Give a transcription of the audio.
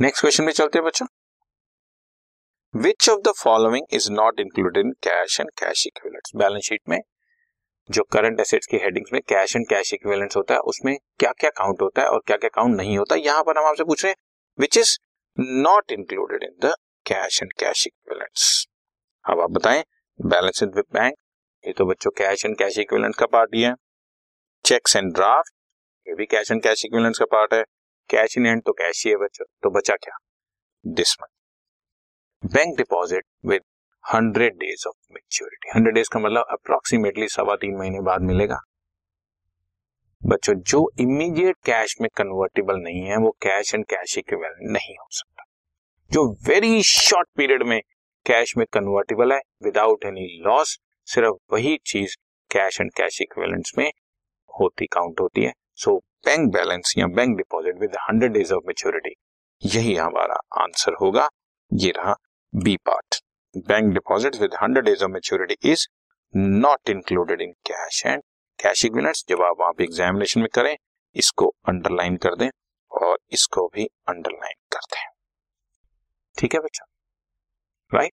Next question में चलते हैं बच्चों। Which of the following is not included in cash and cash equivalents balance sheet में जो करंट एसेट्स की हेडिंग्स में कैश एंड कैश इक्विवेलेंट्स होता है, उसमें क्या क्या काउंट होता है और क्या क्या काउंट नहीं होता, यहाँ पर हम आपसे पूछ रहे हैं which is not included in the cash and cash equivalents अब आप बताएँ बैलेंस विद बैंक ये तो बच्चों कैश एंड कैश इक्विवेलेंट्स का पार्ट ही है। चेक्स एंड ड्राफ्ट ये भी कैश एंड कैश इक्विवेलेंट्स का पार्ट है। कैश इन हैंड तो कैश ही है बच्चों। तो बचा क्या? This month bank deposit with hundred days of maturity hundred days का मतलब अप्रोक्सीमेटली सवा तीन महीने बाद मिलेगा। बच्चों, जो इमीडिएट कैश में कन्वर्टेबल नहीं है, वो कैश एंड कैश इक्विवेलेंट नहीं हो सकता। जो वेरी शॉर्ट पीरियड में कैश में कन्वर्टेबल है विदाउट एनी लॉस सिर्फ़ वही चीज़ कैश एंड कैश इक्विवेलेंट्स में होती काउंट होती है। सो बैंक बैलेंस या bank deposit with hundred days of maturity यही हमारा आंसर होगा। ये रहा B part bank deposit with hundred days of maturity is not included in cash and cash equivalents जब आप आप एग्जामिनेशन में करें, इसको अंडरलाइन कर दें और इसको भी अंडरलाइन कर दें। ठीक है बच्चा? Right